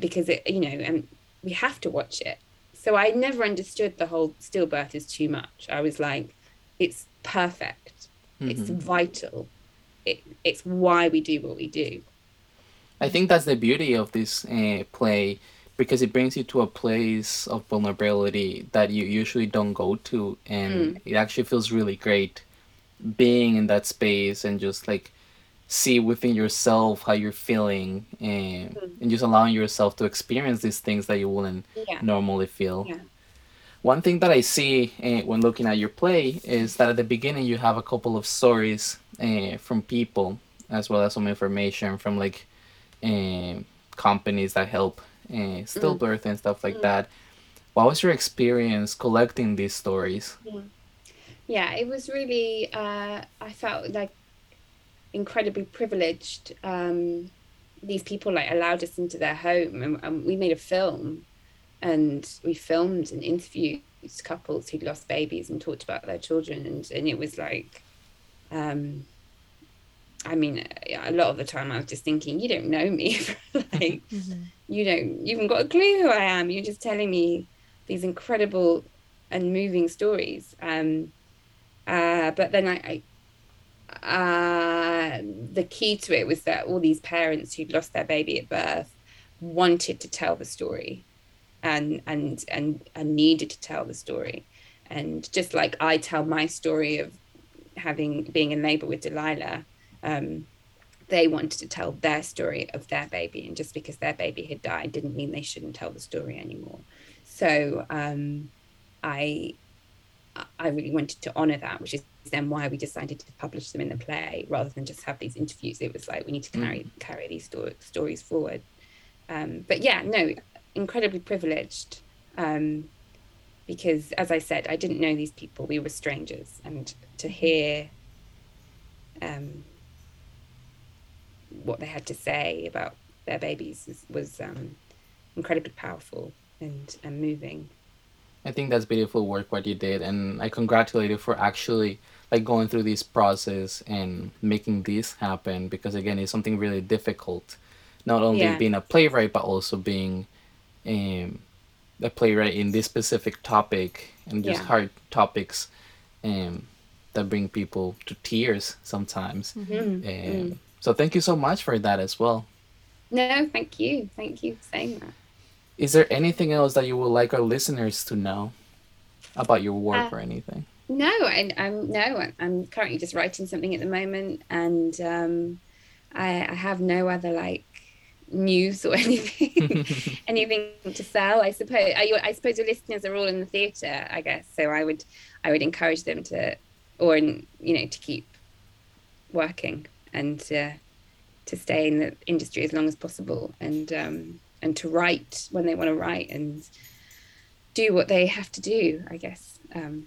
because it you know and we have to watch it. So i never understood the whole stillbirth is too much. I was like it's perfect. It's Mhm. vital. It, it's why we do what we do I think that's the beauty of this uh, play because it brings you to a place of vulnerability that you usually don't go to, and it actually feels really great being in that space and just like see within yourself how you're feeling and, and just allowing yourself to experience these things that you wouldn't yeah normally feel. Yeah. One thing that I see uh, when looking at your play is that at the beginning you have a couple of stories uh, from people as well as some information from like companies that help uh, stillbirth and stuff like that. What was your experience collecting these stories? yeah it was really uh, i felt like incredibly privileged um, these people like allowed us into their home and, and we made a film and we filmed and interviewed couples who'd lost babies and talked about their children and, and it was like um, i mean a lot of the time i was just thinking you don't know me. Like you don't you haven't got a clue who i am. You're just telling me these incredible and moving stories. Um, uh, but then I, I uh, the key to it was that all these parents who'd lost their baby at birth wanted to tell the story, and and and and needed to tell the story, and just like I tell my story of having being in labour with Delilah, um, they wanted to tell their story of their baby, and just because their baby had died didn't mean they shouldn't tell the story anymore. So um, I I really wanted to honor that, which is then why we decided to publish them in the play rather than just have these interviews. It was like we need to carry carry these sto- stories forward. Um, but yeah, no, incredibly privileged um, because, as I said, I didn't know these people. We were strangers, and to hear um, what they had to say about their babies was, was um, incredibly powerful and, and moving. I think that's beautiful work what you did, and I congratulate you for actually like going through this process and making this happen because again, it's something really difficult. Not only Yeah. being a playwright, but also being um, a playwright in this specific topic and just Yeah. hard topics um, that bring people to tears sometimes. Mm, Um, So thank you so much for that as well. No, thank you. Thank you for saying that. Is there anything else that you would like our listeners to know about your work Uh, or anything? No, I, I'm no. I'm currently just writing something at the moment, and um, I, I have no other like news or anything, anything to sell. I suppose. I, I suppose your listeners are all in the theatre. I guess so. I would, I would encourage them to, or you know, to keep working and uh, to stay in the industry as long as possible, and um, and to write when they want to write and do what they have to do. I guess. Um,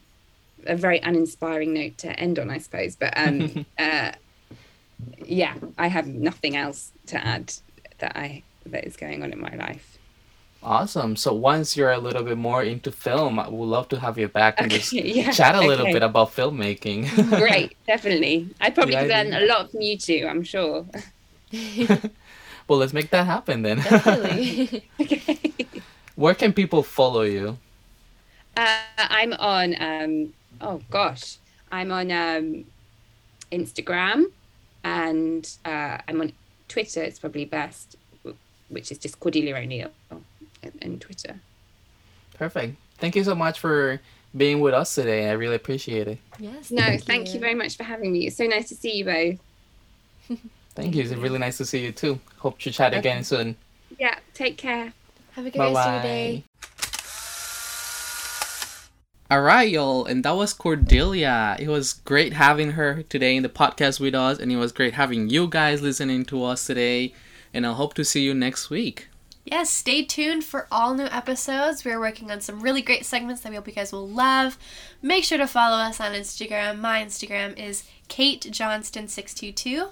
a very uninspiring note to end on, I suppose. But um, uh, yeah, I have nothing else to add that I that is going on in my life. Awesome. So once you're a little bit more into film, I would love to have you back and just yeah, chat a little okay. bit about filmmaking. Great, definitely. I probably Yeah, could learn a lot from you too. I'm sure. well, let's make that happen then. Definitely. okay. Where can people follow you? Uh, I'm on. Um, oh gosh, I'm on um, Instagram, and uh, I'm on Twitter. It's probably best, which is just Cordelia O'Neill on, on Twitter. Perfect. Thank you so much for being with us today. I really appreciate it. yes. No, thank, you very much for having me. It's so nice to see you both. Thank you. It's really nice to see you too. Hope to chat again soon. Yeah, take care. Have a good Bye rest of your day. bye. All right, y'all, and that was Cordelia. It was great having her today in the podcast with us, and it was great having you guys listening to us today. And I hope to see you next week. Yes, stay tuned for all new episodes. We're working on some really great segments that we hope you guys will love. Make sure to follow us on Instagram. My Instagram is Kate Johnston622.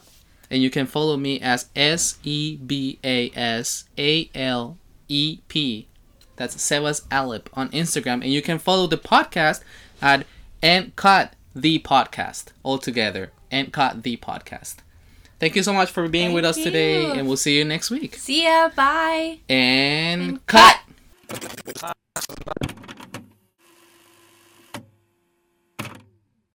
And you can follow me as S E B A S A L E P. That's Sebas Alep on Instagram. And you can follow the podcast at and cut the podcast all together. And cut the podcast. Thank you so much for being Thank with us you. today, and we'll see you next week. See ya. Bye. And, and cut. cut.